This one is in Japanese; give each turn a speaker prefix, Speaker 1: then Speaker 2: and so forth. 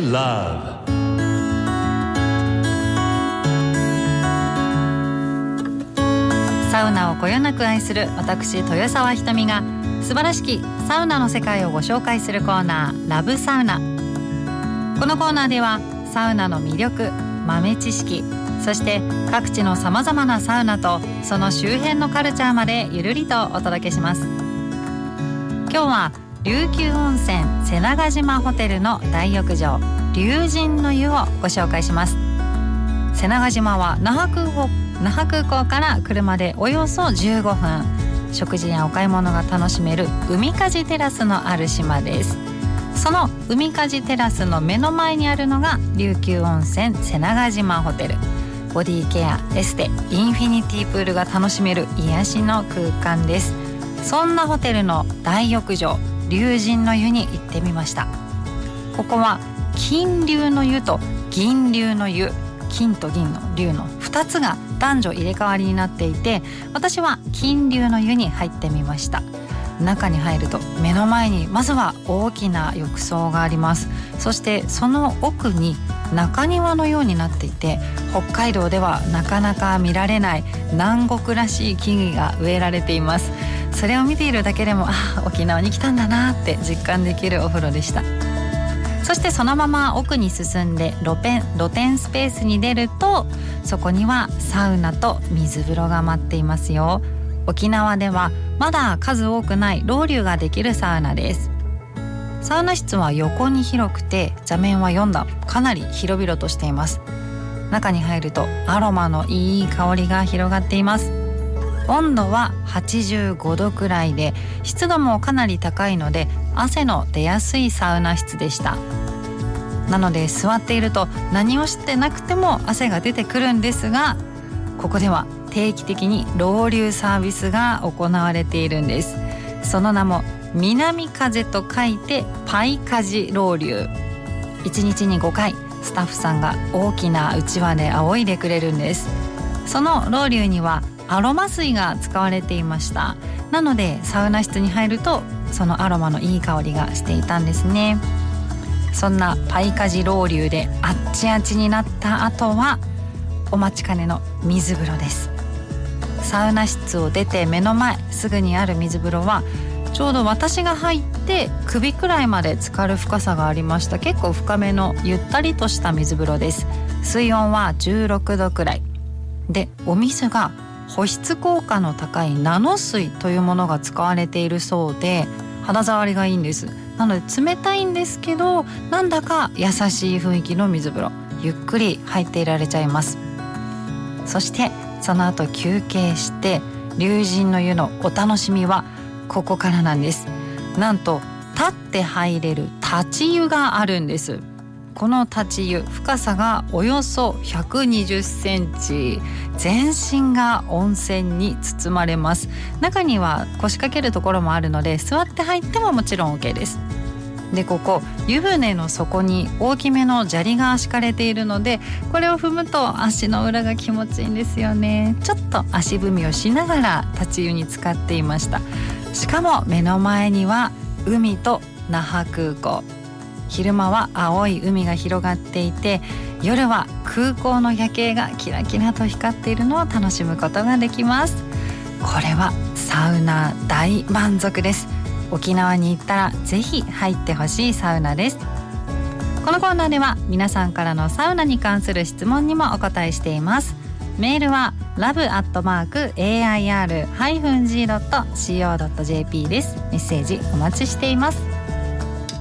Speaker 1: love.
Speaker 2: サウナをこよなく愛する私豊沢ひとみが素晴らしきサウナの世界をご紹介するコーナーラブサウナ。このコーナーではサウナの魅力豆知識そして各地のさまざまなサウナとその周辺のカルチャーまでゆるりとお届けします。今日は琉球温泉瀬長島ホテルの大浴場龍神の湯をご紹介します。瀬長島は那覇空港那覇空港から車でおよそ15分。食事やお買い物が楽しめる海かじテラスのある島です。その海かじテラスの目の前にあるのが琉球温泉瀬長島ホテル。ボディケアエステインフィニティプールが楽しめる癒しの空間です。そんなホテルの大浴場龍神の湯に行ってみました。ここは金龍の湯と銀龍の湯。金と銀の龍の2つが男女入れ替わりになっていて私は金龍の湯に入ってみました。中に入ると目の前にまずは大きな浴槽があります。そしてその奥に中庭のようになっていて北海道ではなかなか見られない南国らしい木々が植えられています。それを見ているだけでもあ沖縄に来たんだなって実感できるお風呂でした。そしてそのまま奥に進んで露天露天スペースに出るとそこにはサウナと水風呂が待っていますよ。沖縄ではまだ数多くないロウリュができるサウナです。サウナ室は横に広くて座面は4段かなり広々としています。中に入るとアロマのいい香りが広がっています。温度は85度くらいで湿度もかなり高いので汗の出やすいサウナ室でした。なので座っていると何をしてなくても汗が出てくるんですがここでは定期的にロウリュサービスが行われているんです。その名も南風と書いてパイカジロウリュ1日に5回スタッフさんが大きなうちわで仰いでくれるんです。そのロウリュにはアロマ水が使われていました。なのでサウナ室に入るとそのアロマのいい香りがしていたんですね。そんなパイカジロウリュであっちあっちになった後はお待ちかねの水風呂です。サウナ室を出て目の前すぐにある水風呂はちょうど私が入って首くらいまで浸かる深さがありました。結構深めのゆったりとした水風呂です。水温は16度くらい。でお水が保湿効果の高いナノ水というものが使われているそうで肌触りがいいんです。なので冷たいんですけどなんだか優しい雰囲気の水風呂。ゆっくり入っていられちゃいます。そしてその後休憩して龍神の湯のお楽しみはここからなんです。なんと立って入れる立ち湯があるんです。この立ち湯深さがおよそ120センチ。全身が温泉に包まれます。中には腰掛けるところもあるので座って入ってももちろん OK です。でここ湯船の底に大きめの砂利が敷かれているのでこれを踏むと足の裏が気持ちいいんですよね。ちょっと足踏みをしながら立ち湯に使っていました。しかも目の前には海と那覇空港。昼間は青い海が広がっていて夜は空港の夜景がキラキラと光っているのを楽しむことができます。これはサウナ大満足です。沖縄に行ったらぜひ入ってほしいサウナです。このコーナーでは皆さんからのサウナに関する質問にもお答えしています。メールは love.air-g.co.jp です。メッセージお待ちしています。